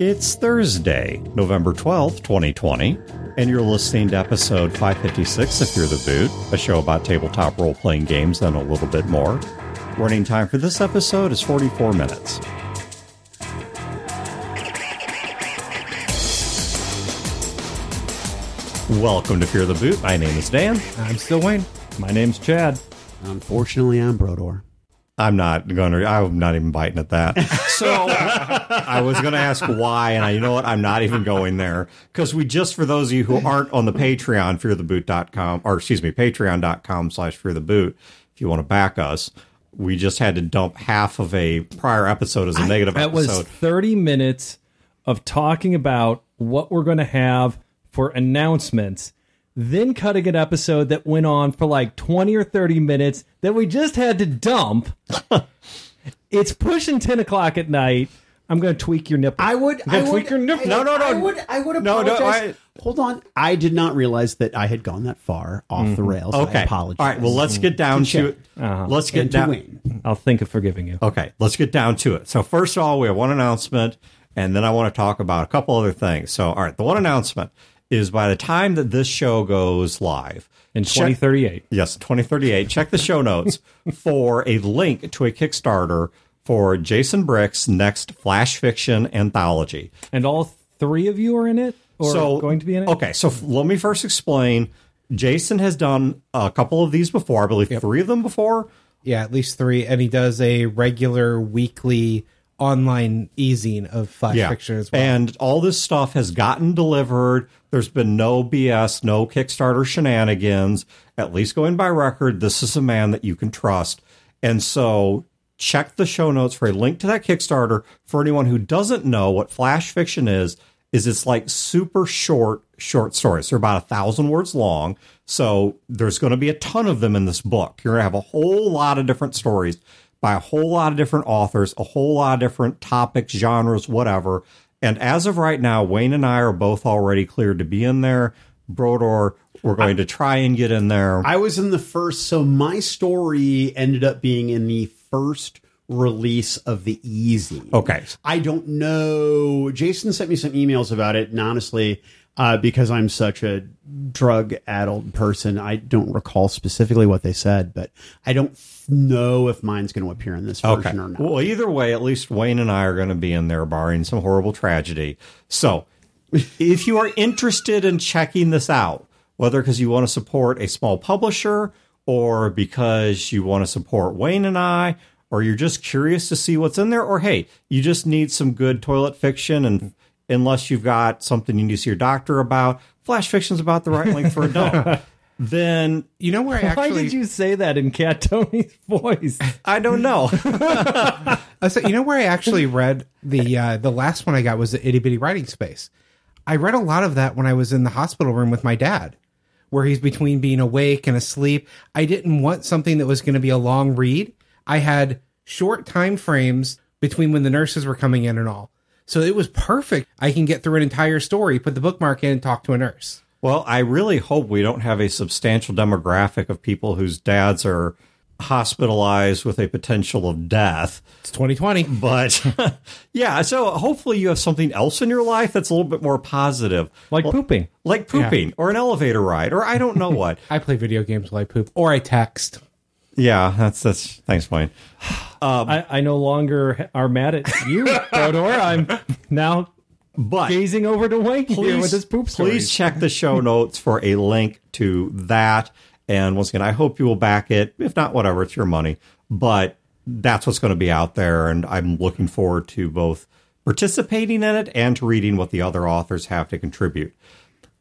It's Thursday, November 12th, 2020, and you're listening to episode 556 of Fear the Boot, a show about tabletop role playing games and a little bit more. Running time for this episode is 44 minutes. Welcome to Fear the Boot. My name is Dan. I'm still Wayne. My name's Chad. Unfortunately, I'm Brodeur. I'm not going to, I'm not even biting at that. So I was going to ask why, and I, you know what? I'm not even going there because we just, for those of you who aren't on the Patreon, feartheboot.com, or excuse me, patreon.com slash feartheboot, if you want to back us, we just had to dump half of a prior episode as a negative That was episode. 30 minutes of talking about what we're going to have for announcements, then cutting an episode that went on for like 20 or 30 minutes that we just had to dump. it's pushing 10 o'clock at night. I'm going to tweak your nipple. I would. Would tweak your nipple. No, no, no. I would. I would No, no, apologize. I- Hold on. I did not realize that I had gone that far off the mm-hmm. rails. I Okay. apologize. All right. Well, let's get down to, it. Uh-huh. Let's get and to down. I'll think of forgiving you. Okay, let's get down to it. So first of all, we have one announcement, and then I want to talk about a couple other things. So, all right, the one announcement is by the time that this show goes live In check- 2038. yes, 2038, check the show notes for a link to a Kickstarter for Jason Brick's next flash fiction anthology. And all three of you are in it? Or so going to be in it? Okay, so f- let me first explain. Jason has done a couple of these before. I believe three of them before. Yeah, at least three, and he does a regular weekly online easing of flash fiction as well. And all this stuff has gotten delivered. There's been no BS, no Kickstarter shenanigans. At least going by record, this is a man that you can trust. And so check the show notes for a link to that Kickstarter. For anyone who doesn't know what flash fiction is, is it's like super short, short stories. They're about a thousand words long. So there's going to be a ton of them in this book. You're going to have a whole lot of different stories by a whole lot of different authors, a whole lot of different topics, genres, whatever. And as of right now, Wayne and I are both already cleared to be in there. Brodeur, we're going to try and get in there. I was in the first, so my story ended up being in the first release of the Easy. Okay. I don't know. Jason sent me some emails about it, and honestly, uh, because I'm such a drug addled person, I don't recall specifically what they said, but I don't know if mine's going to appear in this version or not. Well, either way, at least Wayne and I are going to be in there, barring some horrible tragedy. So, if you are interested in checking this out, whether because you want to support a small publisher or because you want to support Wayne and I, or you're just curious to see what's in there, or hey, you just need some good toilet fiction, and unless you've got something you need to see your doctor about, flash fiction's about the right length for a dump. then you know where I actually. Why did you say that in Fat Tony's voice? I don't know. I said, you know where I actually read the uh, the last one I got was the itty bitty writing space. I read a lot of that when I was in the hospital room with my dad, where he's between being awake and asleep. I didn't want something that was going to be a long read. I had short time frames between when the nurses were coming in and all. So it was perfect. I can get through an entire story, put the bookmark in, and talk to a nurse. Well, I really hope we don't have a substantial demographic of people whose dads are hospitalized with a potential of death. It's 2020. But yeah, so hopefully you have something else in your life that's a little bit more positive, Like pooping. like pooping or an elevator ride or I don't know what. I play video games while I poop, or I text. yeah, that's that's thanks, Wayne. I, I no longer are mad at you, Brodeur. I'm now But gazing over to Wayne here with his poop stories. please check the show notes for a link to that. And once again, I hope you will back it. If not, whatever, it's your money. But that's what's going to be out there. And I'm looking forward to both participating in it and to reading what the other authors have to contribute.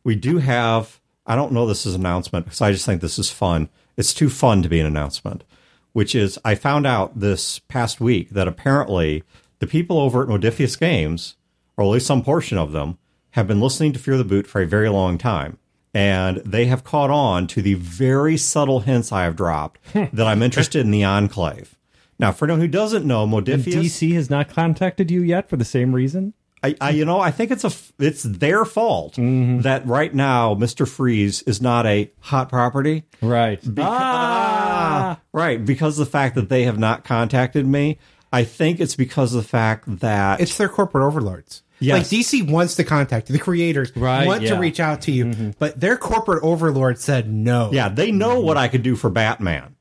We do have, I don't know this is an announcement because I just think this is fun. It's too fun to be an announcement, which is I found out this past week that apparently the people over at Modiphius Games, or at least some portion of them, have been listening to Fear the Boot for a very long time. And they have caught on to the very subtle hints I have dropped that I'm interested in the Enclave. Now, for anyone who doesn't know, Modiphius, DC has not contacted you yet for the same reason. I, I, you know, I think it's a, it's their fault that right now Mister Freeze is not a hot property. Right. Ah, right, because of the fact that they have not contacted me. I think it's because of the fact that It's their corporate overlords. Yes. Like DC wants to contact you. The creators Right, want to reach out to you, mm-hmm. but their corporate overlord said no. Yeah, they know mm-hmm. what I could do for Batman.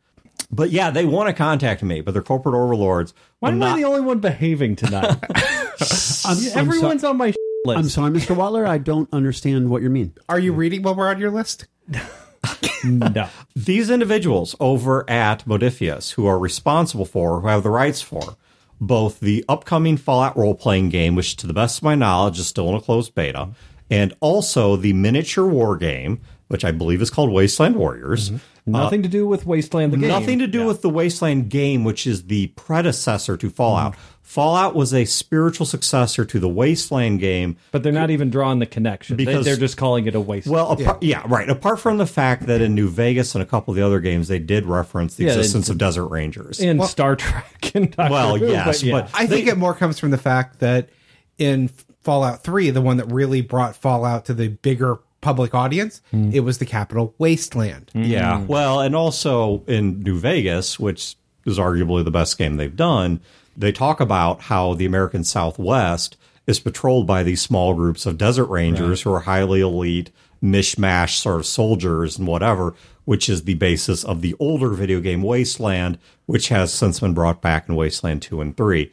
But yeah, they want to contact me, but their corporate overlords Why am not. I the only one behaving tonight? I'm, Everyone's on my list. I'm sorry, Mr. Waller. I don't understand what you mean. Are you reading while we're on your list? no. these individuals over at Modiphius who are responsible for, who have the rights for, both the upcoming Fallout role playing game, which to the best of my knowledge is still in a closed beta, and also the miniature war game, which I believe is called Wasteland Warriors. Mm-hmm. Nothing uh, to do with Wasteland the game. Nothing to do with the Wasteland game, which is the predecessor to Fallout. Mm-hmm. Fallout was a spiritual successor to the Wasteland game. But they're not even drawing the connection. Because- they're just calling it a Wasteland. Well, apart, yeah. right. Apart from the fact that in New Vegas and a couple of the other games, they did reference the Yeah, they- existence of Desert Rangers. in Star Trek and Doctor well, Who, yes, yeah. but I think it more comes from the fact that in Fallout 3, the one that really brought Fallout to the bigger public audience, hmm. it was the capital Wasteland. Hmm. Yeah. Well, and also in New Vegas, which is arguably the best game they've done, they talk about how the American Southwest is patrolled by these small groups of desert rangers who are highly elite, mishmash sort of soldiers and whatever, which is the basis of the older video game Wasteland, which has since been brought back in Wasteland 2 and 3.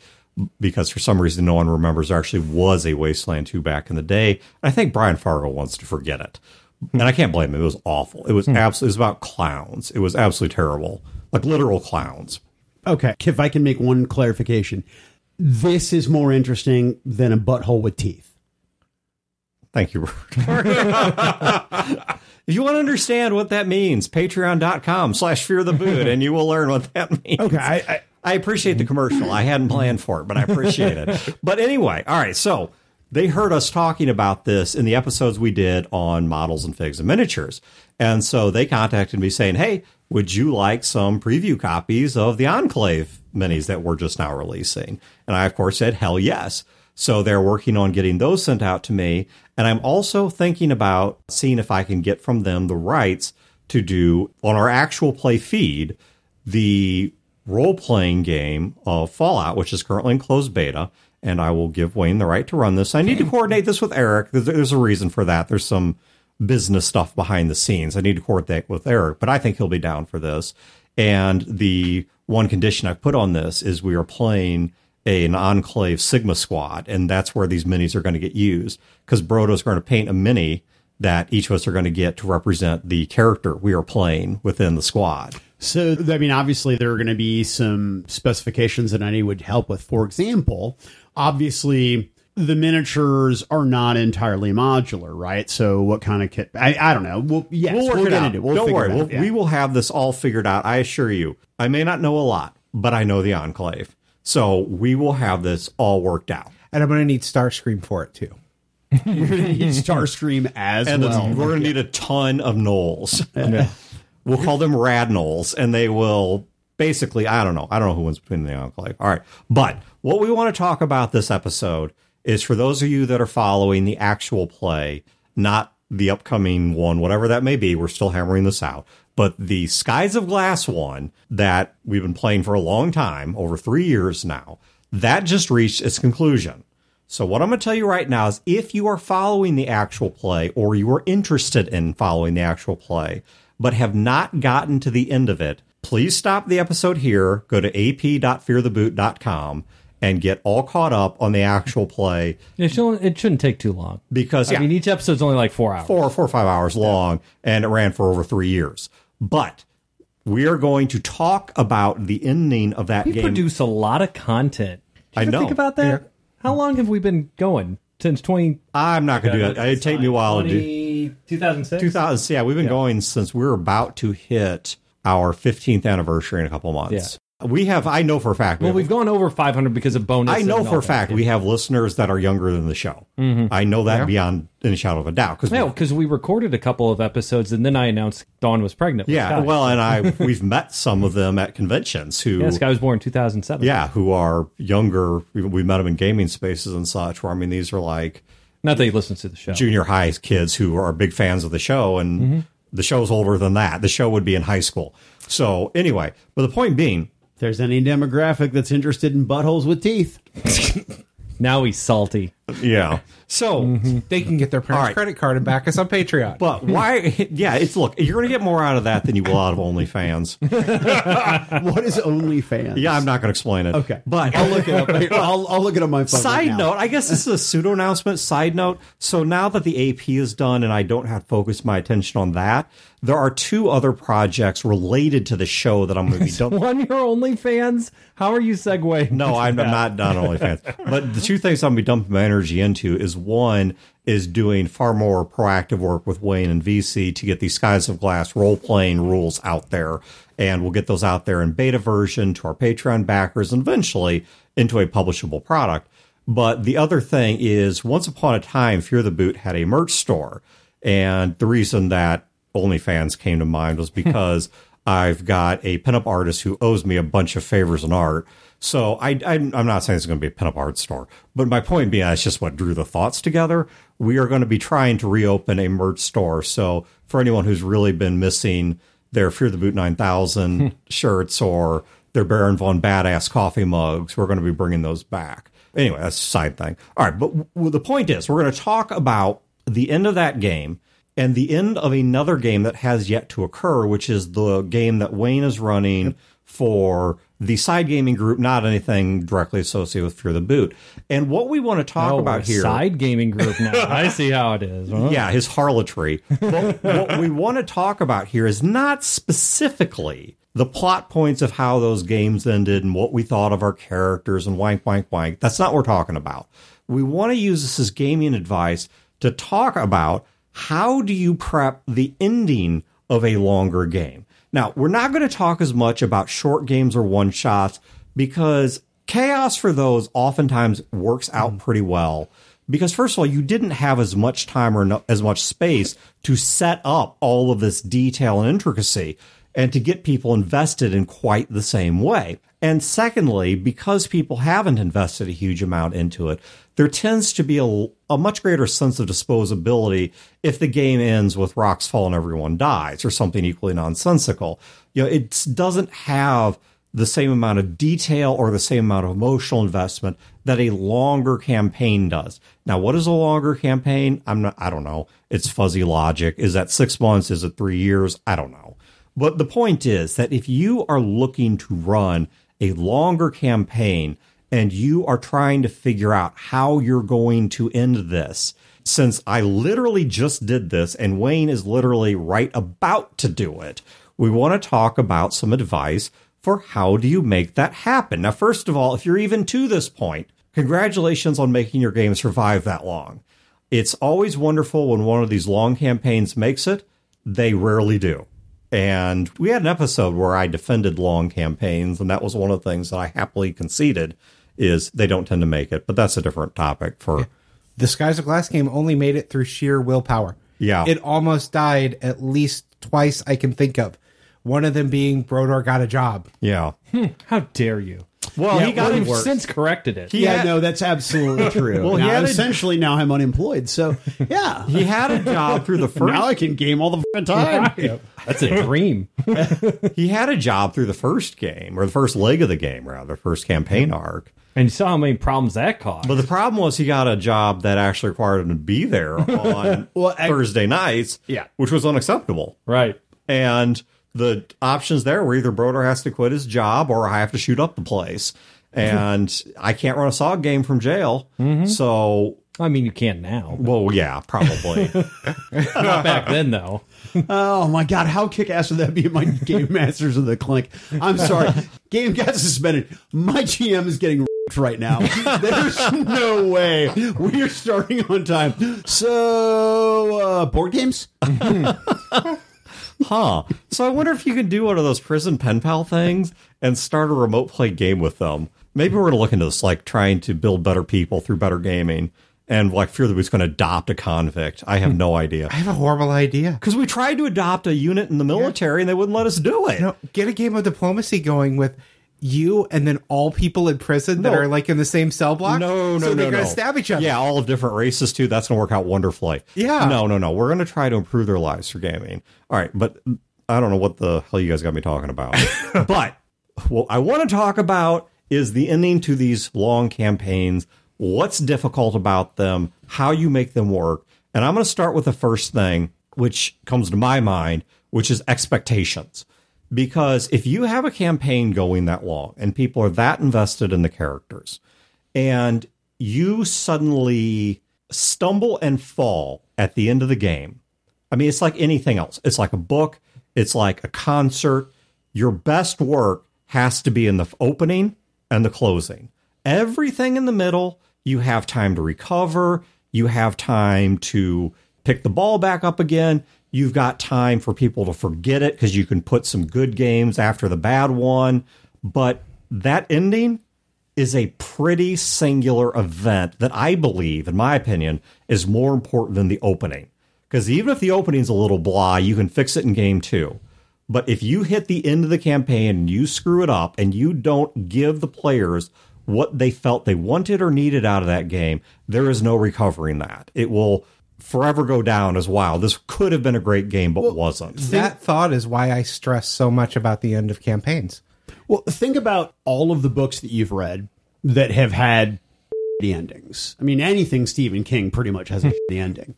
Because for some reason no one remembers there actually was a Wasteland 2 back in the day. I think Brian Fargo wants to forget it. And I can't blame him. It was awful. It was hmm. absolutely, it was about clowns. It was absolutely terrible. Like literal clowns. Okay, if I can make one clarification, this is more interesting than a butthole with teeth. Thank you, if you want to understand what that means, patreon.com slash fear the boot, and you will learn what that means. Okay, I, I, I appreciate the commercial. I hadn't planned for it, but I appreciate it. But anyway, all right. So they heard us talking about this in the episodes we did on models and figs and miniatures. And so they contacted me saying, Hey, would you like some preview copies of the Enclave minis that we're just now releasing? And I, of course, said, Hell yes. So they're working on getting those sent out to me. And I'm also thinking about seeing if I can get from them the rights to do on our actual play feed the role playing game of Fallout, which is currently in closed beta. And I will give Wayne the right to run this. I need to coordinate this with Eric. There's, there's a reason for that. There's some business stuff behind the scenes. I need to coordinate with Eric, but I think he'll be down for this. And the one condition I put on this is we are playing a, an Enclave Sigma squad, and that's where these minis are going to get used because Brodeur's going to paint a mini that each of us are going to get to represent the character we are playing within the squad. So, I mean, obviously, there are going to be some specifications that I need would help with. For example, obviously, the miniatures are not entirely modular, right? So, what kind of kit? I, I don't know. Well, yes, we'll work we'll it out. it. We'll Don't worry. it We'll, out, yeah. We will have this all figured out. I assure you. I may not know a lot, but I know the Enclave. So we will have this all worked out. And I'm going to need Starscream for it too. You're going to need Starscream as And well. it's- we're going to need a ton of Knolls. we'll call them Rad Knolls, and they will basically, I don't know. I don't know who wins between the Enclave. All right. But what we want to talk about this episode is for those of you that are following the actual play, not the upcoming one, whatever that may be. We're still hammering this out. But the Skies of Glass one that we've been playing for a long time, over three years now, that just reached its conclusion. So what I'm going to tell you right now is if you are following the actual play or you are interested in following the actual play, but have not gotten to the end of it, please stop the episode here, go to ap.feartheboot.com and get all caught up on the actual play It shouldn't, it shouldn't take too long. because I mean, each episode's only like four hours. four, four or five hours long and it ran for over three years. But we are going to talk about the ending of that We game. produce a lot of content. Did you I know. Think about that. How long have we been going? Since 20, I'm not going to do that. It'd take me a while to do. 2006? 2000, yeah, we've been going since we are about to hit our 15th anniversary in a couple months. We have, I know for a fact. we Well, have- we've gone over 500 because of bonus. I know for a that. fact we have listeners that are younger than the show. I know that beyond any shadow of a doubt. Because No, because we recorded a couple of episodes and then I announced Dawn was pregnant. yeah, well, and I we've met some of them at conventions who yeah, this guy was born in 2007. yeah, who are younger. We, we met them in gaming spaces and such. Where I mean, these are like Not that he listens to the show. junior high kids who are big fans of the show, and Mm-hmm. the show's older than that. The show would be in high school. So anyway, but the point being, If there's any demographic that's interested in buttholes with teeth. Now he's salty. Yeah. So, mm-hmm. They can get their parents' All right. credit card and back us on Patreon. but why? Yeah, it's look. You're going to get more out of that than you will out of OnlyFans. what is OnlyFans? Yeah, I'm not going to explain it. Okay. but I'll look it up. I'll, I'll look it on my phone. right Side now. note, I guess this is a pseudo announcement. Side note, so now that the AP is done and I don't have to focus my attention on that, there are two other projects related to the show that I'm going to be done. On your OnlyFans? How are you segueing? No, I'm, I'm not done OnlyFans. But the two things I'm going to be dumping my energy into is one is doing far more proactive work with Wayne and VC to get these Skies of Glass role playing rules out there. And we'll get those out there in beta version to our Patreon backers and eventually into a publishable product. But the other thing is, once upon a time, Fear the Boot had a merch store. And the reason that OnlyFans came to mind was because I've got a pinup artist who owes me a bunch of favors in art. So I, I'm not saying it's going to be a pinup art store, but my point being, that's just what drew the thoughts together. We are going to be trying to reopen a merch store. So for anyone who's really been missing their Fear the Boot 9000 hmm. shirts or their Baron Von Badass coffee mugs, we're going to be bringing those back. Anyway, that's a side thing. All right, but w- the point is, we're going to talk about the end of that game and the end of another game that has yet to occur, which is the game that Wayne is running for the side gaming group, not anything directly associated with Fear the Boot. And what we want to talk Oh, about here. Side gaming group now. I see how it is. Huh? Yeah, his harlotry. But what we want to talk about here is not specifically the plot points of how those games ended and what we thought of our characters and wank, wank, wank. That's not what we're talking about. We want to use this as gaming advice to talk about how do you prep the ending of a longer game. Now, we're not going to talk as much about short games or one shots because chaos for those oftentimes works out pretty well because first of all you didn't have as much time or no, as much space to set up all of this detail and intricacy and to get people invested in quite the same way and secondly because people haven't invested a huge amount into it there tends to be a, a much greater sense of disposability if the game ends with rocks fall and everyone dies or something equally nonsensical you know it doesn't have the same amount of detail or the same amount of emotional investment that a longer campaign does. Now, what is a longer campaign? I'm not, I don't know. It's fuzzy logic. Is that six months? Is it three years? I don't know. But the point is that if you are looking to run a longer campaign and you are trying to figure out how you're going to end this, since I literally just did this and Wayne is literally right about to do it, we want to talk about some advice for how do you make that happen. Now, first of all, if you're even to this point, congratulations on making your game survive that long. It's always wonderful when one of these long campaigns makes it. They rarely do. And we had an episode where I defended long campaigns, and that was one of the things that I happily conceded is they don't tend to make it. But that's a different topic for the Skies of Glass game only made it through sheer willpower. Yeah. It almost died at least twice I can think of. One of them being Brodeur got a job. yeah. Hmm. How dare you? Well, he got Well, it since corrected it. He Yeah, had- no, that's absolutely true. Well, he now, had a- essentially now I'm unemployed, so yeah, He had a job through the first now I can game all the fucking time. That's a dream. he had a job through the first game or the first leg of the game rather first campaign arc And you saw how many problems that caused. but the problem was he got a job that actually required him to be there on Well, I- thursday nights Yeah. which was unacceptable right. and the options there were either Brodeur has to quit his job or i have to shoot up the place and i can't run a sog game from jail so I mean, you can now. well yeah probably Not back then, though. Oh my god, how kick ass would that be my Game Masters of the Clink? I'm sorry, game got suspended. My GM is getting right now. There's no way we are starting on time. So, uh, board games? Huh. So i wonder if you can do one of those prison pen pal things and start a remote play game with them. Maybe we're going to look into this like trying to build better people through better gaming and like fear that we're going to adopt a convict. I have hmm. no idea. I have a horrible idea. because we tried to adopt a unit in the military and they wouldn't let us do it. No, get a game of diplomacy going with you and then all people in prison that are like in the same cell block. No, no, so no, they're no. gonna stab each other. Yeah, all of different races too. That's gonna work out wonderfully. Yeah. No, no, no. We're gonna try to improve their lives for gaming. All right, but I don't know what the hell you guys got me talking about. but what I want to talk about is the ending to these long campaigns what's difficult about them, how you make them work. And I'm going to start with the first thing, which comes to my mind, which is expectations. Because if you have a campaign going that long and people are that invested in the characters, and you suddenly stumble and fall at the end of the game, I mean, it's like anything else. It's like a book, it's like a concert. Your best work has to be in the opening and the closing. Everything in the middle, you have time to recover, you have time to pick the ball back up again. You've got time for people to forget it because you can put some good games after the bad one. But that ending is a pretty singular event that I believe, in my opinion, is more important than the opening. Because even if the opening's a little blah, you can fix it in game two. But if you hit the end of the campaign and you screw it up and you don't give the players what they felt they wanted or needed out of that game, there is no recovering that. It will forever go down as wow, this could have been a great game, but wasn't. That thought is why I stress so much about the end of campaigns. Well, think about all of the books that you've read that have had the endings. I mean, anything Stephen King pretty much has a the ending.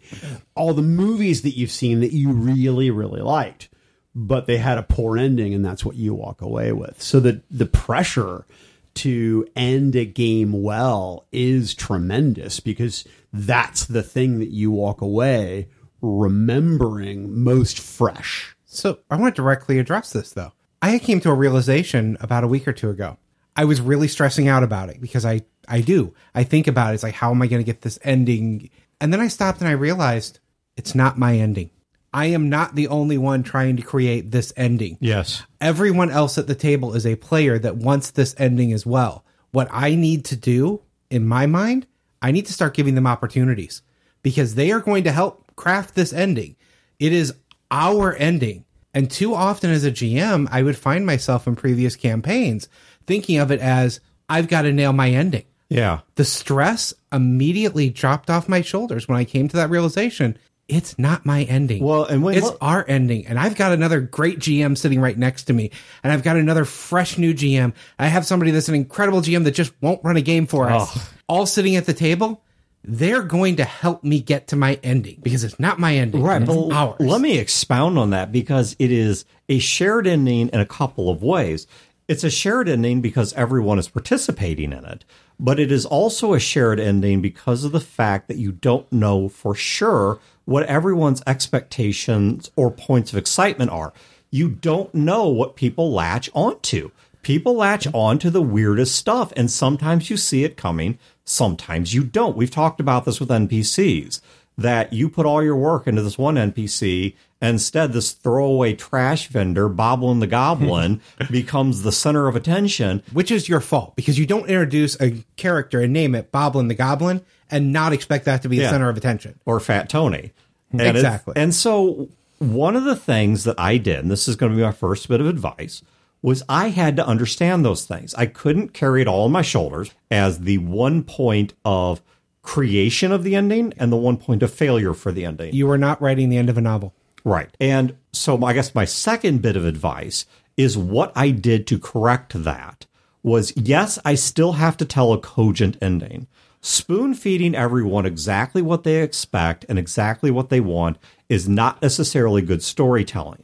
All the movies that you've seen that you really, really liked, but they had a poor ending, and that's what you walk away with. So the the pressure to end a game well is tremendous because that's the thing that you walk away remembering most fresh. So I want to directly address this though. I came to a realization about a week or two ago. I was really stressing out about it because I I do. I think about it. It's like how am I going to get this ending? And then I stopped and I realized it's not my ending. I am not the only one trying to create this ending. Yes. Everyone else at the table is a player that wants this ending as well. What I need to do in my mind, I need to start giving them opportunities because they are going to help craft this ending. It is our ending. And too often as a GM, I would find myself in previous campaigns thinking of it as I've got to nail my ending. Yeah. The stress immediately dropped off my shoulders when I came to that realization. It's not my ending. Well, and when- it's look- our ending. And I've got another great GM sitting right next to me. And I've got another fresh new GM. I have somebody that's an incredible GM that just won't run a game for us. Oh. All sitting at the table. They're going to help me get to my ending because it's not my ending. Right, It's but ours. let me expound on that because it is a shared ending in a couple of ways. It's a shared ending because everyone is participating in it, but it is also a shared ending because of the fact that you don't know for sure what everyone's expectations or points of excitement are. You don't know what people latch onto. People latch mm-hmm. onto the weirdest stuff, and sometimes you see it coming, sometimes you don't. We've talked about this with NPCs that you put all your work into this one NPC. and Instead, this throwaway trash vendor, Boblin the Goblin, becomes the center of attention. which is your fault because you don't introduce a character and name it Boblin the Goblin and not expect that to be the center of attention. or Fat Tony. And Exactly. and so one of the things that I did, and this is going to be my first bit of advice, was I had to understand those things. I couldn't carry it all on my shoulders as the one point of creation of the ending and the one point of failure for the ending. You are not writing the end of a novel. Right. And so I guess my second bit of advice is what I did to correct that was yes, I still have to tell a cogent ending. Spoon feeding everyone exactly what they expect and exactly what they want is not necessarily good storytelling.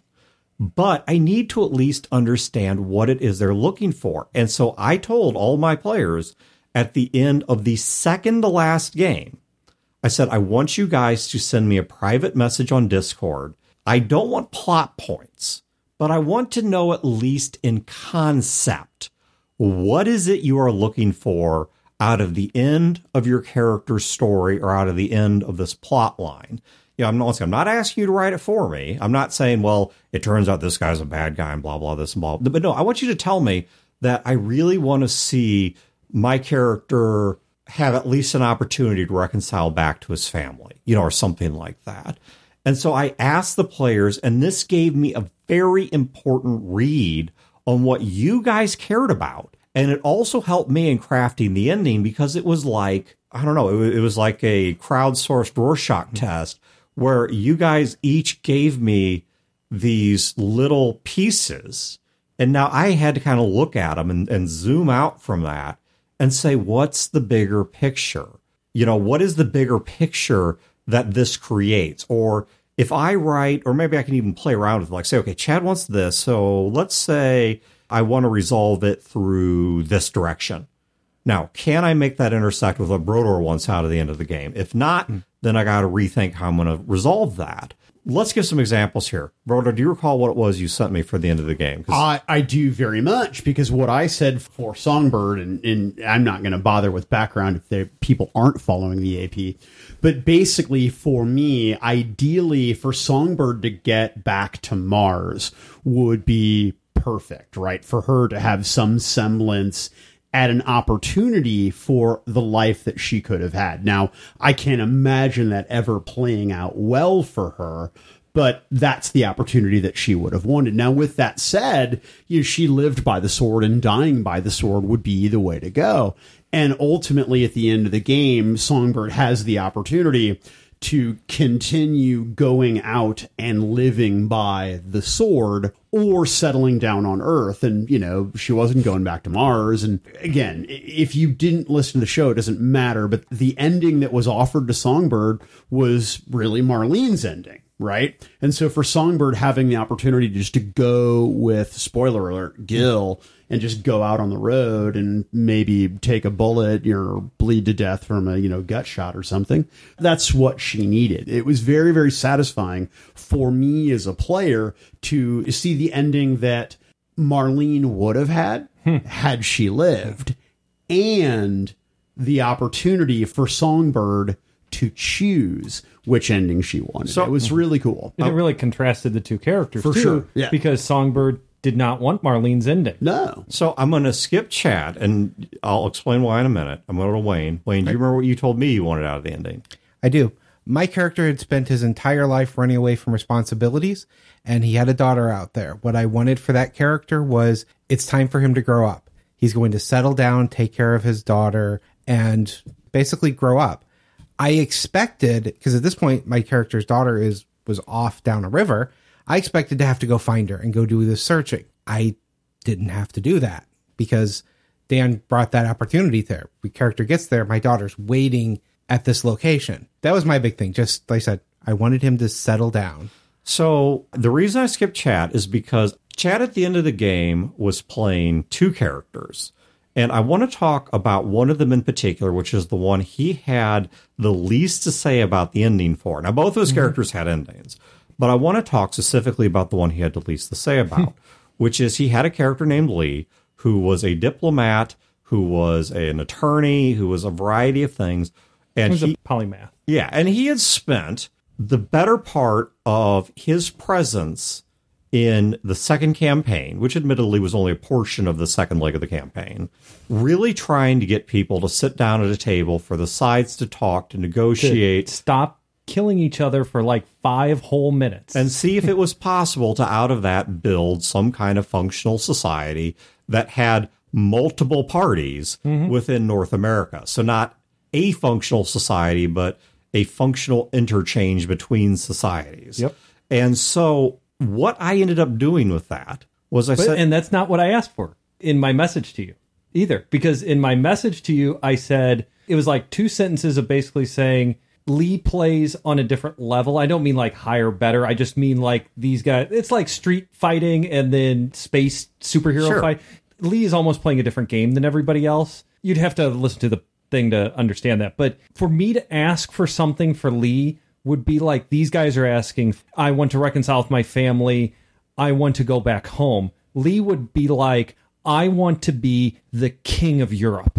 But I need to at least understand what it is they're looking for. And so I told all my players at the end of the second to last game, I said, I want you guys to send me a private message on Discord. I don't want plot points, but I want to know at least in concept what is it you are looking for out of the end of your character's story or out of the end of this plot line. You know, I'm not, I'm not asking you to write it for me. I'm not saying, well, it turns out this guy's a bad guy and blah, blah, this and blah. But no, I want you to tell me that I really want to see my character have at least an opportunity to reconcile back to his family, you know, or something like that. And so I asked the players, and this gave me a very important read on what you guys cared about. And it also helped me in crafting the ending because it was like, I don't know, it was, like a crowdsourced Rorschach hmm. test where you guys each gave me these little pieces. And now I had to kind of look at them and, and zoom out from that and say, what's the bigger picture? You know, what is the bigger picture that this creates? Or if I write, or maybe I can even play around with it, like say, okay, Chad wants this. So let's say I want to resolve it through this direction. Now, can I make that intersect with what Brodeur wants out of the end of the game? If not, hmm. then I got to rethink how I'm going to resolve that. Let's give some examples here. Brodeur, do you recall what it was you sent me for the end of the game? I, I do very much because what I said for Songbird, and, and I'm not going to bother with background if people aren't following the AP, but basically for me, ideally for Songbird to get back to Mars would be perfect, right? For her to have some semblance at an opportunity for the life that she could have had. Now, I can't imagine that ever playing out well for her, but that's the opportunity that she would have wanted. Now, with that said, you know, she lived by the sword and dying by the sword would be the way to go. And ultimately, at the end of the game, Songbird has the opportunity to continue going out and living by the sword or settling down on Earth. And, you know, she wasn't going back to Mars. And again, if you didn't listen to the show, it doesn't matter. But the ending that was offered to Songbird was really Marlene's ending. Right. And so for Songbird having the opportunity just to go with, spoiler alert, Gil and just go out on the road and maybe take a bullet you know, or bleed to death from a, you know, gut shot or something. That's what she needed. It was very, very satisfying for me as a player to see the ending that Marlene would have had hmm. had she lived and the opportunity for Songbird to choose which ending she wanted. So- it was really cool. And it um, really contrasted the two characters For too, sure, yeah. because Songbird did not want Marlene's ending. No. So I'm going to skip Chad, and I'll explain why in a minute. I'm going to Wayne. Wayne, do you remember what you told me you wanted out of the ending? I do. My character had spent his entire life running away from responsibilities, and he had a daughter out there. What I wanted for that character was it's time for him to grow up. He's going to settle down, take care of his daughter, and basically grow up. I expected because at this point my character's daughter is was off down a river. I expected to have to go find her and go do the searching. I didn't have to do that because Dan brought that opportunity there. The character gets there, my daughter's waiting at this location. That was my big thing. Just like I said, I wanted him to settle down. So the reason I skipped Chad is because Chad at the end of the game was playing two characters. And I want to talk about one of them in particular, which is the one he had the least to say about the ending for. Now, both of his mm-hmm. characters had endings, but I want to talk specifically about the one he had the least to say about, hmm. which is he had a character named Lee who was a diplomat, who was an attorney, who was a variety of things. And he, a polymath. yeah, and he had spent the better part of his presence in the second campaign, which admittedly was only a portion of the second leg of the campaign, really trying to get people to sit down at a table for the sides to talk, to negotiate, Stop killing each other for like five whole minutes. and see if it was possible to out of that build some kind of functional society that had multiple parties mm-hmm. within North America. So not a functional society, but a functional interchange between societies. Yep. And so what I ended up doing with that was I But- said and that's not what I asked for in my message to you either. Because in my message to you, I said it was like two sentences of basically saying Lee plays on a different level. I don't mean like higher, better. I just mean like these guys. It's like street fighting and then space superhero Sure. fight. Lee is almost playing a different game than everybody else. You'd have to listen to the thing to understand that. But for me to ask for something for Lee would be like these guys are asking, I want to reconcile with my family. I want to go back home. Lee would be like, I want to be the king of Europe.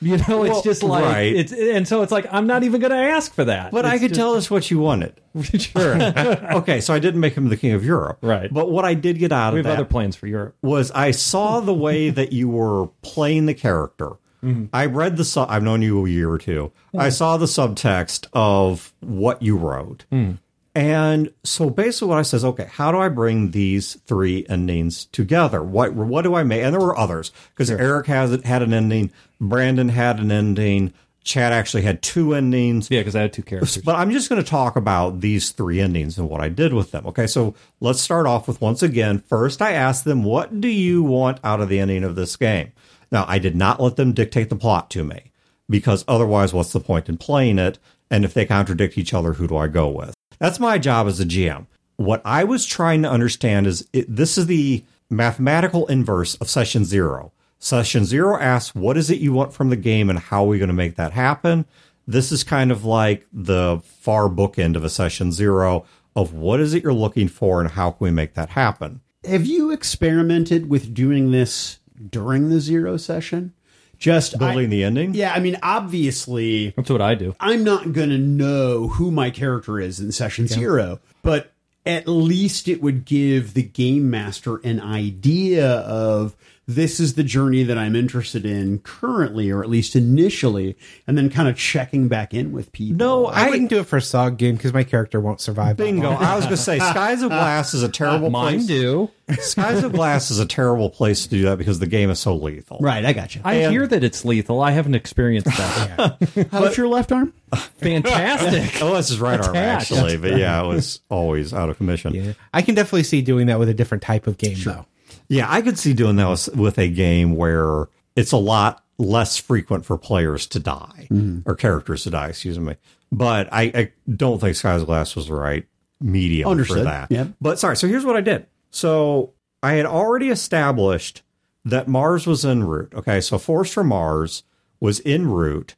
You know, it's Well, just like right. it's and so it's like I'm not even going to ask for that. but I could just- tell us what you wanted. sure. okay, so I didn't make him the king of Europe. Right. But what I did get out we of that other plans for Europe. was I saw the way that you were playing the character. Mm-hmm. I read the sub. I've known you a year or two. I saw the subtext of what you wrote, mm. and so basically, what I says, okay, how do I bring these three endings together? What what do I make? And there were others because Eric has had an ending, Brandon had an ending, Chad actually had two endings. Yeah, because I had two characters. But I'm just going to talk about these three endings and what I did with them. Okay, so let's start off with once again. First, I asked them, "What do you want out of the ending of this game?" Now, I did not let them dictate the plot to me because otherwise, what's the point in playing it? And if they contradict each other, who do I go with? That's my job as a GM. What I was trying to understand is it, this is the mathematical inverse of session zero. Session zero asks, what is it you want from the game and how are we going to make that happen? This is kind of like the far bookend of a session zero of what is it you're looking for and how can we make that happen? Have you experimented with doing this during the zero session? Just Building I- the ending? Yeah, I mean, obviously, That's what I do. I'm not going to know who my character is in session zero, but at least it would give the game master an idea of this is the journey that I'm interested in currently, or at least initially, and then kind of checking back in with people. No, I, I, wouldn't do it for a SOG game because my character won't survive. bingo. I was going to say Skies of Glass is a terrible Mine place. do. Skies of Glass is a terrible place to do that because the game is so lethal. right, I got you. I And- hear that it's lethal. I haven't experienced that. Yet. How's your left arm? Fantastic. Oh, that's his right arm Attached. actually, but yeah, it was always out of commission. Yeah. I can definitely see doing that with a different type of game, though. Yeah, I could see doing that with, a game where it's a lot less frequent for players to die mm-hmm. or characters to die. Excuse me, but I, I don't think Sky's Glass was the right medium for that. Yep. But sorry, so here's what I did. So I had already established that Mars was en route. Okay, so Force from Mars was en route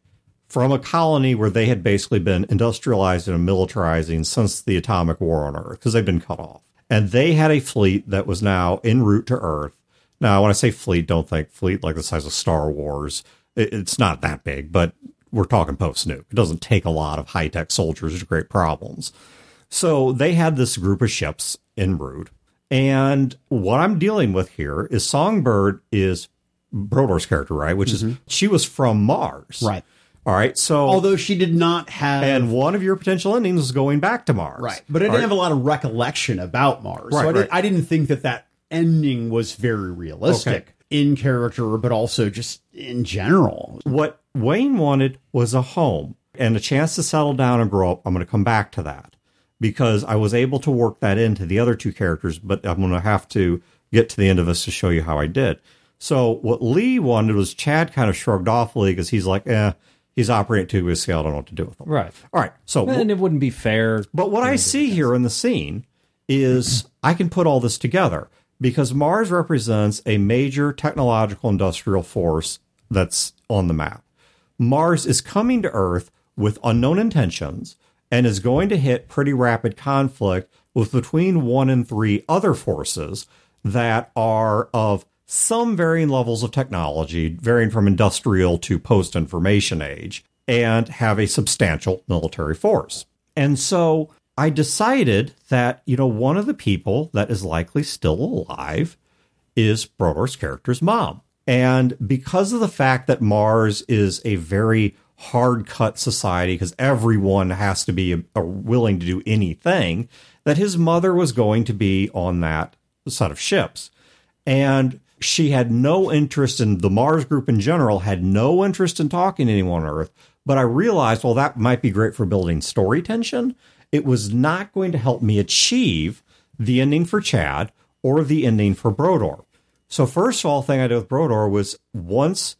from a colony where they had basically been industrializing and militarizing since the atomic war on Earth because they've been cut off. And they had a fleet that was now en route to Earth. Now, when I say fleet, don't think fleet like the size of Star Wars. It's not that big, but we're talking post nuke. It doesn't take a lot of high tech soldiers to create problems. So they had this group of ships en route. And what I'm dealing with here is Songbird is Brodeur's character, right? Which is mm-hmm. she was from Mars. Right. All right. So Although she did not have. and one of your potential endings is going back to Mars. Right. But I didn't right. have a lot of recollection about Mars. Right, so I, did, I didn't think that that ending was very realistic Okay. in character, but also just in general. what Wayne wanted was a home and a chance to settle down and grow up. I'm going to come back to that because I was able to work that into the other two characters, but I'm going to have to get to the end of this to show you how I did. So what Lee wanted was Chad kind of shrugged off Lee because he's like, eh, he's operating at two with scale. I don't know what to do with him. Right. All right. So And it wouldn't be fair. But what I see here in the scene is I can put all this together because Mars represents a major technological industrial force that's on the map. Mars is coming to Earth with unknown intentions and is going to hit pretty rapid conflict with between one and three other forces that are of some varying levels of technology, varying from industrial to post information age, and have a substantial military force. And so I decided that, you know, one of the people that is likely still alive is Brodeur's character's mom. And because of the fact that Mars is a very hard cut society, because everyone has to be uh, willing to do anything, that his mother was going to be on that set of ships. And she had no interest in the Mars group in general, had no interest in talking to anyone on Earth. But I realized, well, that might be great for building story tension. It was not going to help me achieve the ending for Chad or the ending for Brodeur. So first of all, thing I did with Brodeur was once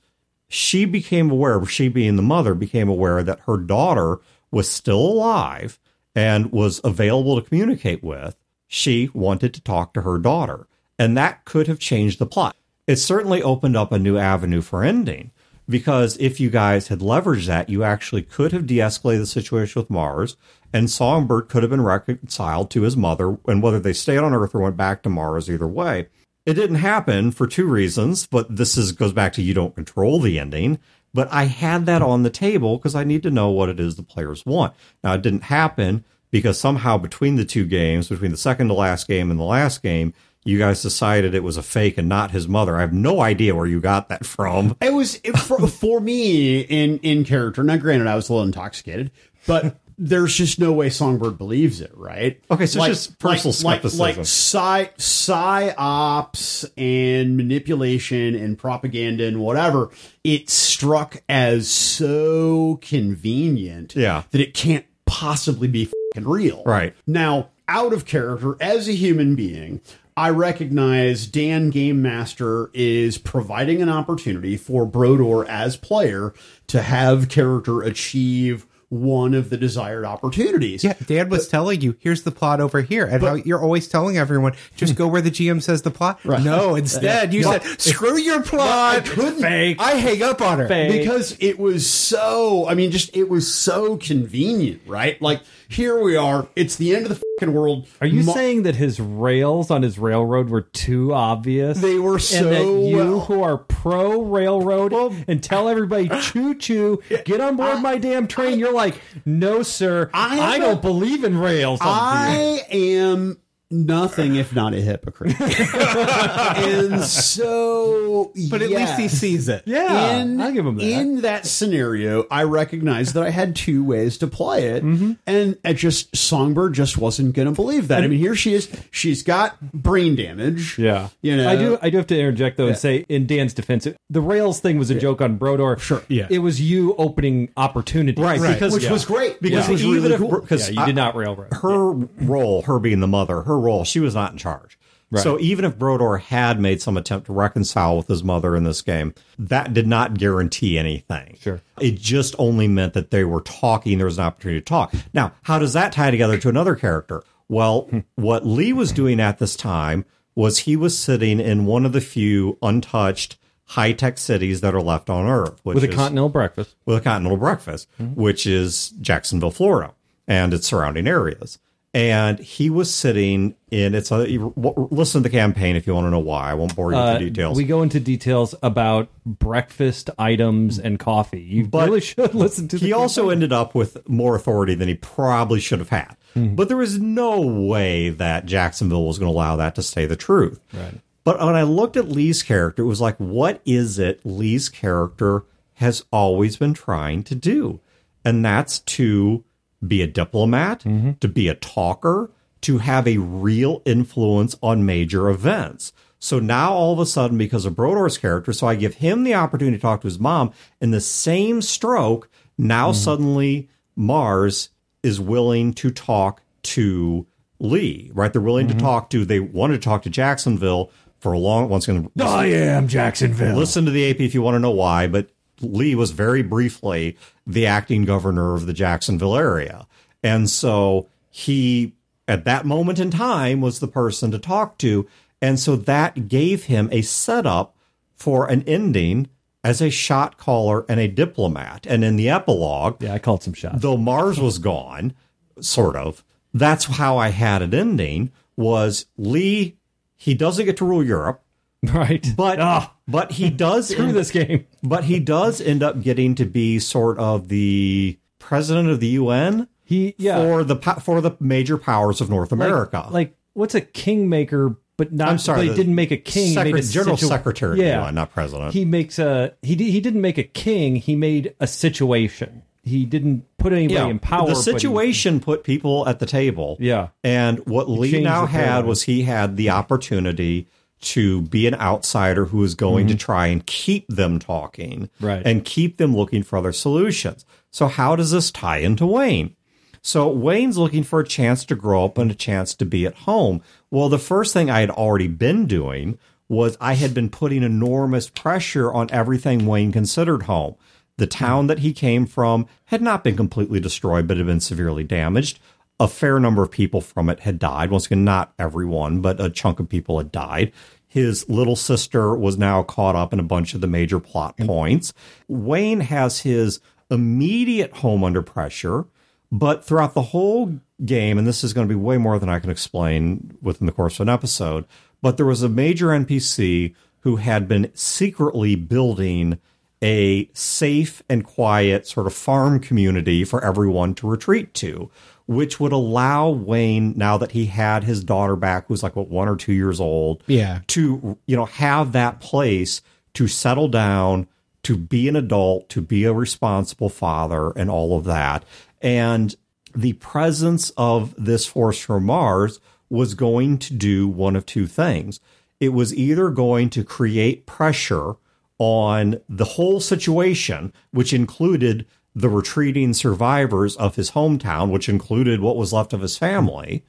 she became aware, she being the mother, became aware that her daughter was still alive and was available to communicate with, she wanted to talk to her daughter. And that could have changed the plot. It certainly opened up a new avenue for ending because if you guys had leveraged that, you actually could have de escalated the situation with Mars, and Songbird could have been reconciled to his mother, and whether they stayed on Earth or went back to Mars, either way. It didn't happen for two reasons, but this is goes back to you don't control the ending. But I had that on the table because I need to know what it is the players want. Now it didn't happen because somehow between the two games, between the second to last game and the last game, you guys decided it was a fake and not his mother. I have no idea where you got that from. It was it, for, for me in in character. Now, granted, I was a little intoxicated, but there's just no way Songbird believes it, right? Okay, so it's just personal like, skepticism. like, like psy psyops and manipulation and propaganda and whatever. It struck as so convenient, Yeah. that it can't possibly be real, Right. Now, out of character as a human being, I recognize Dan Game Master is providing an opportunity for Brodeur as player to have character achieve one of the desired opportunities. Yeah, Dad was telling you, here's the plot over here. And how you're always telling everyone, just go where the GM says the plot. No, instead, you said, screw your plot. I couldn't- Fake. I hang up on her. Fake. because it was so i mean just it was so convenient right like here we are it's the end of the fucking world Are you Mo- saying that his rails on his railroad were too obvious? They were and so that you well- who are pro railroad well, and tell everybody choo choo, get on board my damn train. You're like, no, sir, I I, don't believe in rails. i am nothing if not a hypocrite and so But at least he sees it. Yeah, in, I'll give him that. in that scenario, I recognized that I had two ways to play it, Mm-hmm. and it just Songbird just wasn't going to believe that. I mean, here she is; she's got brain damage. Yeah, you know, I do. I do have to interject though and say, in Dan's defense, the rails thing was a joke on Brodeur. Sure, yeah. it was you opening opportunity, Right, because which was great because Which was even really cool. because Yeah, you did not railroad. her role, her being the mother, her role, she was not in charge. So even if Brodeur had made some attempt to reconcile with his mother in this game, that did not guarantee anything. Sure. It just only meant that they were talking, there was an opportunity to talk. Now, how does that tie together to another character? Well, hmm. what Lee was doing at this time was he was sitting in one of the few untouched high tech cities that are left on Earth, which with a is- continental breakfast. with a continental breakfast, hmm. which is Jacksonville, Florida, and its surrounding areas. And he was sitting in it's a listen to the campaign if you want to know why. I won't bore you with Uh, the details. We go into details about breakfast items and coffee. You But really should listen to. he also ended up with more authority than he probably should have had. But there was no way that Jacksonville was going to allow that to stay the truth. Right. But when I looked at Lee's character, it was like, what is it Lee's character has always been trying to do? And that's to be a diplomat, mm-hmm. to be a talker, to have a real influence on major events. So now all of a sudden, because of Brodeur's character, so I give him the opportunity to talk to his mom in the same stroke. Now mm-hmm. suddenly Mars is willing to talk to Lee, right? They're willing to mm-hmm. talk to, they wanted to talk to Jacksonville for a long, once again, I am Jacksonville. listen to the AP if you want to know why, but Lee was very briefly the acting governor of the Jacksonville area. And so he, at that moment in time, was the person to talk to. And so that gave him a setup for an ending as a shot caller and a diplomat. And in the epilogue, Yeah, I called some shots. though Mars was gone, sort of, that's how I had it ending was Lee, he doesn't get to rule Europe. right. But Ah, but he does screw this game. but he does end up getting to be sort of the president of the UN He yeah. for the for the major powers of North America. Like what's a kingmaker? But not. I'm sorry, But he didn't make a king. he Secret- made a General situ- Secretary Yeah. UN, not president. He makes a. He he didn't make a king. He made a situation. He didn't put anybody in power. the but he- situation put people at the table. Yeah. And what Lee now had was he had the opportunity to be an outsider who was going to try and keep them talking Mm-hmm. Right. and keep them looking for other solutions. So how does this tie into Wayne? So Wayne's looking for a chance to grow up and a chance to be at home. Well, the first thing I had already been doing was I had been putting enormous pressure on everything Wayne considered home. The town that he came from had not been completely destroyed, but had been severely damaged. A fair number of people from it had died. Once again, not everyone, but a chunk of people had died. His little sister was now caught up in a bunch of the major plot mm-hmm. points. Wayne has his immediate home under pressure, but throughout the whole game, and this is going to be way more than I can explain within the course of an episode, but there was a major NPC who had been secretly building a safe and quiet sort of farm community for everyone to retreat to, which would allow Wayne, now that he had his daughter back, who's like what one or two years old, Yeah. to you know have that place to settle down, to be an adult, to be a responsible father, and all of that. And the presence of this force from Mars was going to do one of two things. It was either going to create pressure on the whole situation, which included the retreating survivors of his hometown, which included what was left of his family,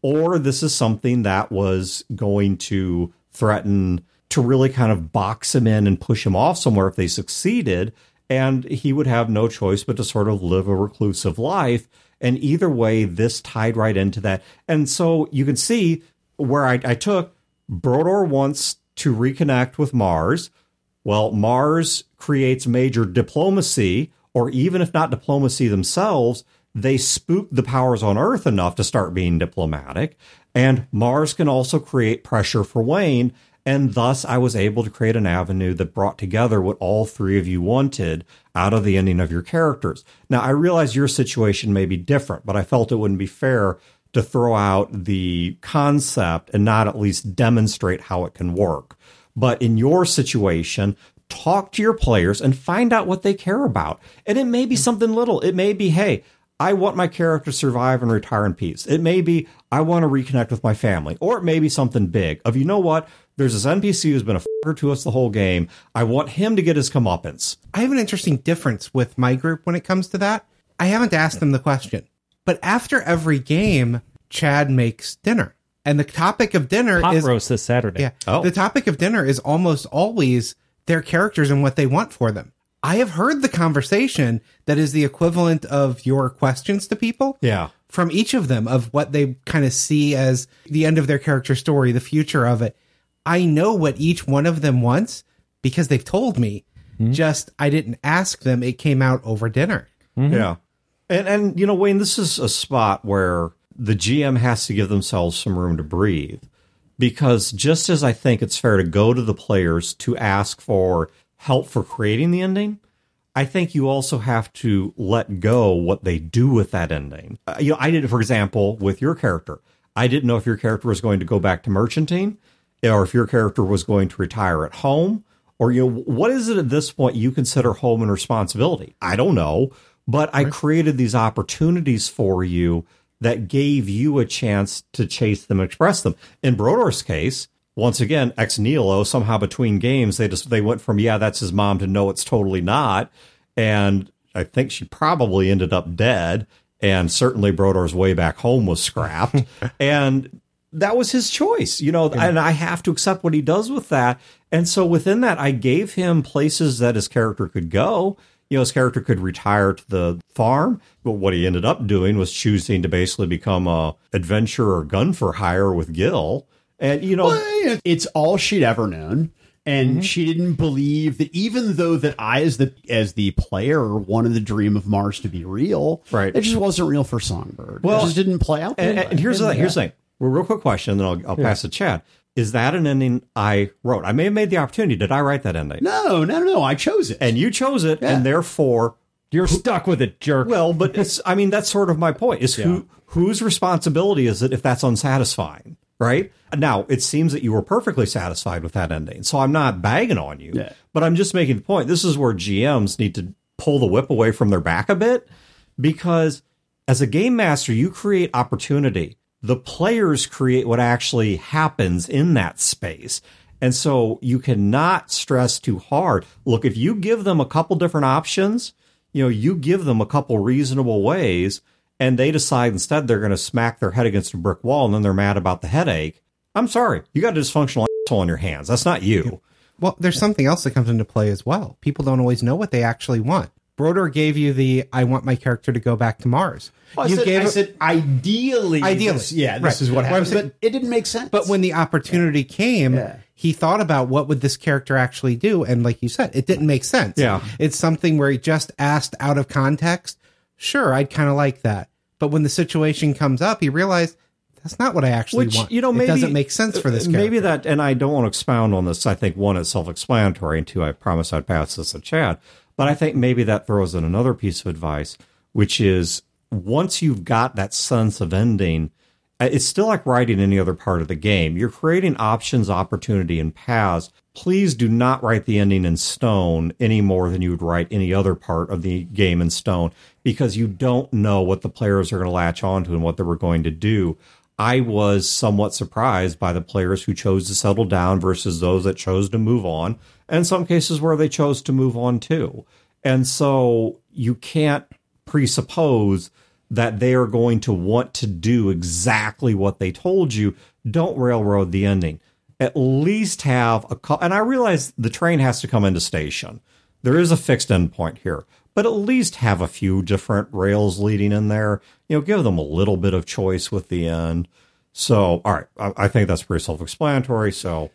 or this is something that was going to threaten to really kind of box him in and push him off somewhere if they succeeded. And he would have no choice but to sort of live a reclusive life. And either way, this tied right into that. And so you can see where I, I took Brodeur wants to reconnect with Mars. Well, Mars creates major diplomacy, or even if not diplomacy themselves, they spook the powers on Earth enough to start being diplomatic. And Mars can also create pressure for Wayne. And thus, I was able to create an avenue that brought together what all three of you wanted out of the ending of your characters. Now, I realize your situation may be different, but I felt it wouldn't be fair to throw out the concept and not at least demonstrate how it can work. But in your situation, talk to your players and find out what they care about. And it may be mm. something little. It may be, hey, I want my character to survive and retire in peace. It may be, I want to reconnect with my family. Or it may be something big of, you know what? There's this NPC who's been a fucker to us the whole game. I want him to get his comeuppance. I have an interesting difference with my group when it comes to that. I haven't asked them the question, but after every game, Chad makes dinner. And the topic of dinner Pot is roast this Saturday. Yeah. Oh. The topic of dinner is almost always their characters and what they want for them. I have heard the conversation that is the equivalent of your questions to people. Yeah. From each of them of what they kind of see as the end of their character story, the future of it. I know what each one of them wants because they've told me. Mm-hmm. Just I didn't ask them. It came out over dinner. Mm-hmm. Yeah. And and you know, Wayne, this is a spot where the GM has to give themselves some room to breathe. Because just as I think it's fair to go to the players to ask for help for creating the ending, I think you also have to let go what they do with that ending. Uh, you know, I did, for example, with your character. I didn't know if your character was going to go back to merchanting, or if your character was going to retire at home, or you know, what is it at this point you consider home and responsibility? I don't know, but I created these opportunities for you that gave you a chance to chase them, express them. In Brodeur's case, once again, ex nihilo, somehow between games, they just they went from yeah, that's his mom to no, it's totally not, and I think she probably ended up dead, and certainly Brodeur's way back home was scrapped, and that was his choice, you know, and I have to accept what he does with that. And so within that, I gave him places that his character could go. You know, his character could retire to the farm, but what he ended up doing was choosing to basically become a adventurer gun for hire with Gil. And you know, Well, it's all she'd ever known and mm-hmm. she didn't believe that even though that I as the as the player wanted the dream of Mars to be real, Right. It just wasn't real for Songbird. Well, it just didn't play out. And, and here's the here's the thing. Well, real quick question, then I'll, I'll pass the Chad. Is that an ending I wrote? I may have made the opportunity. Did I write that ending? No, no, no. I chose it. And you chose it, and therefore, You're stuck with it, jerk. well, but it's. I mean, that's sort of my point. Is who whose responsibility is it if that's unsatisfying? Right now, it seems that you were perfectly satisfied with that ending. So I'm not bagging on you, Yeah. but I'm just making the point. This is where GMs need to pull the whip away from their back a bit because as a game master, you create opportunity. The players create what actually happens in that space. And so you cannot stress too hard. Look, if you give them a couple different options, you know, you give them a couple reasonable ways and they decide instead they're going to smack their head against a brick wall and then they're mad about the headache. I'm sorry. You got a dysfunctional asshole on your hands. That's not you. Well, there's something else that comes into play as well. People don't always know what they actually want. Brodeur gave you the I want my character to go back to Mars. I you said, gave I it- said ideally, Ideally. this- yeah, this Right. is what happened. saying- but it didn't make sense. But when the opportunity came, Yeah. he thought about what would this character actually do, and like you said, it didn't make sense. Yeah. it's something where he just asked out of context. Sure, I'd kind of like that, but when the situation comes up, he realized that's not what I actually Which want. you know, maybe it doesn't make sense for this. Character. Maybe that, and I don't want to expound on this. I think one, it's self-explanatory, and two, I promise I'd pass this to Chad. But I think maybe that throws in another piece of advice, which is once you've got that sense of ending, uh, it's still like writing any other part of the game. You're creating options, opportunity, and paths. Please do not write the ending in stone any more than you would write any other part of the game in stone because you don't know what the players are going to latch onto and what they were going to do. I was somewhat surprised by the players who chose to settle down versus those that chose to move on, and some cases where they chose to move on too. And so you can't presuppose that they are going to want to do exactly what they told you, don't railroad the ending. At least have a and I realize the train has to come into station. There is a fixed endpoint here, but at least have a few different rails leading in there. You know, give them a little bit of choice with the end. So, all right, I, I think that's pretty self-explanatory. So,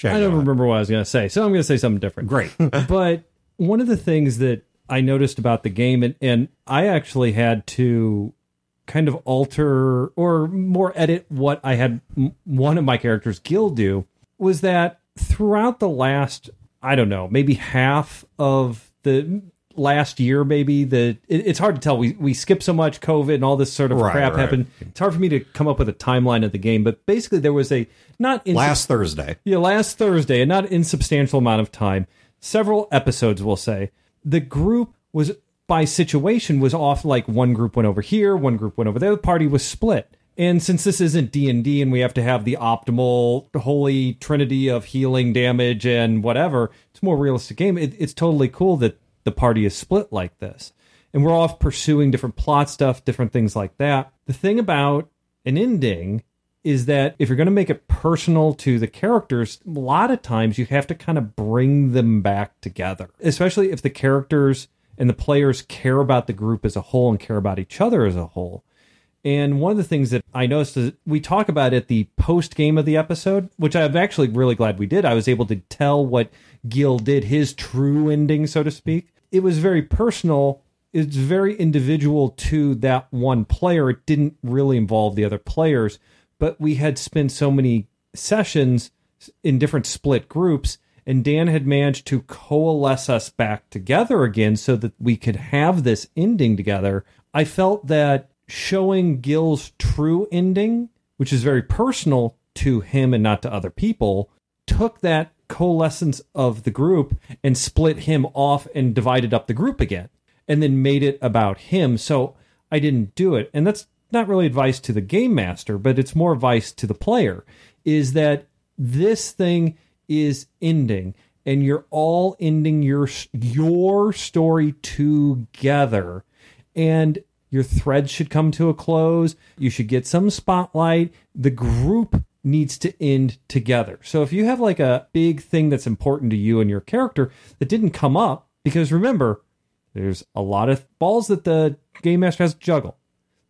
check I don't remember what I was going to say, so I'm going to say something different. Great. but one of the things that I noticed about the game, and, and I actually had to kind of alter or more edit what I had m- one of my characters, Gil, do, was that throughout the last, I don't know, maybe half of the last year, maybe the it, it's hard to tell. We we skip so much COVID and all this sort of Right, crap right. happened. It's hard for me to come up with a timeline of the game, but basically there was a not in Last Thursday. yeah, last Thursday, a not insubstantial amount of time, several episodes, we'll say, the group was by situation was off. Like one group went over here, one group went over there. The party was split. And since this isn't D and D, and we have to have the optimal holy trinity of healing, damage, and whatever, it's a more realistic game. It, it's totally cool that the party is split like this, and we're off pursuing different plot stuff, different things like that. The thing about an ending is that if you're going to make it personal to the characters, a lot of times you have to kind of bring them back together, especially if the characters and the players care about the group as a whole and care about each other as a whole. And one of the things that I noticed is we talk about at the post game of the episode, which I'm actually really glad we did. I was able to tell what Gil did, his true ending, so to speak. It was very personal. It's very individual to that one player. It didn't really involve the other players, but we had spent so many sessions in different split groups, and Dan had managed to coalesce us back together again so that we could have this ending together. I felt that showing Gil's true ending, which is very personal to him and not to other people, took that coalescence of the group and split him off and divided up the group again and then made it about him. So I didn't do it. And that's not really advice to the game master, but it's more advice to the player is that this thing is ending and you're all ending your your story together and your threads should come to a close you should get some spotlight the group needs to end together so if you have like a big thing that's important to you and your character that didn't come up because remember there's a lot of balls that the game master has to juggle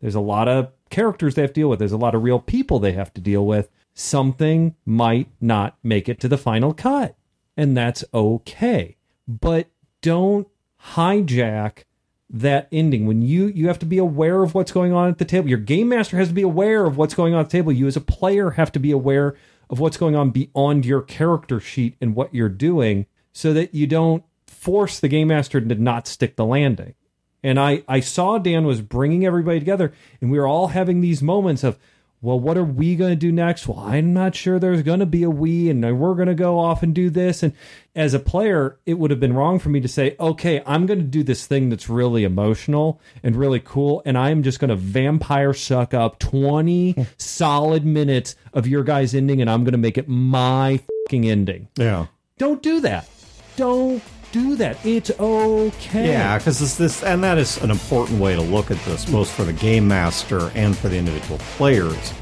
there's a lot of characters they have to deal with. There's a lot of real people they have to deal with. Something might not make it to the final cut, and that's okay. But don't hijack that ending. When you you have to be aware of what's going on at the table. Your game master has to be aware of what's going on at the table. You as a player have to be aware of what's going on beyond your character sheet and what you're doing so that you don't force the game master to not stick the landing. And I, I saw Dan was bringing everybody together, and we were all having these moments of, well, what are we going to do next? Well, I'm not sure there's going to be a we, and we're going to go off and do this. And as a player, it would have been wrong for me to say, okay, I'm going to do this thing that's really emotional and really cool, and I'm just going to vampire suck up 20 solid minutes of your guys' ending, and I'm going to make it my fucking ending. Yeah. Don't do that. Don't do that. It's okay. Yeah, because this, this, and that is an important way to look at this, both for the game master and for the individual players.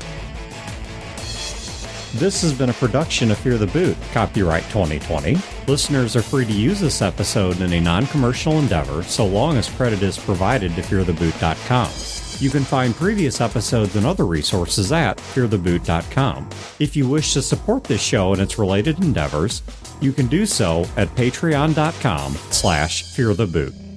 This has been a production of Fear the Boot, copyright 2020. Listeners are free to use this episode in a non commercial endeavor so long as credit is provided to feartheboot.com. You can find previous episodes and other resources at feartheboot.com. If you wish to support this show and its related endeavors, you can do so at patreon.com slash feartheboot.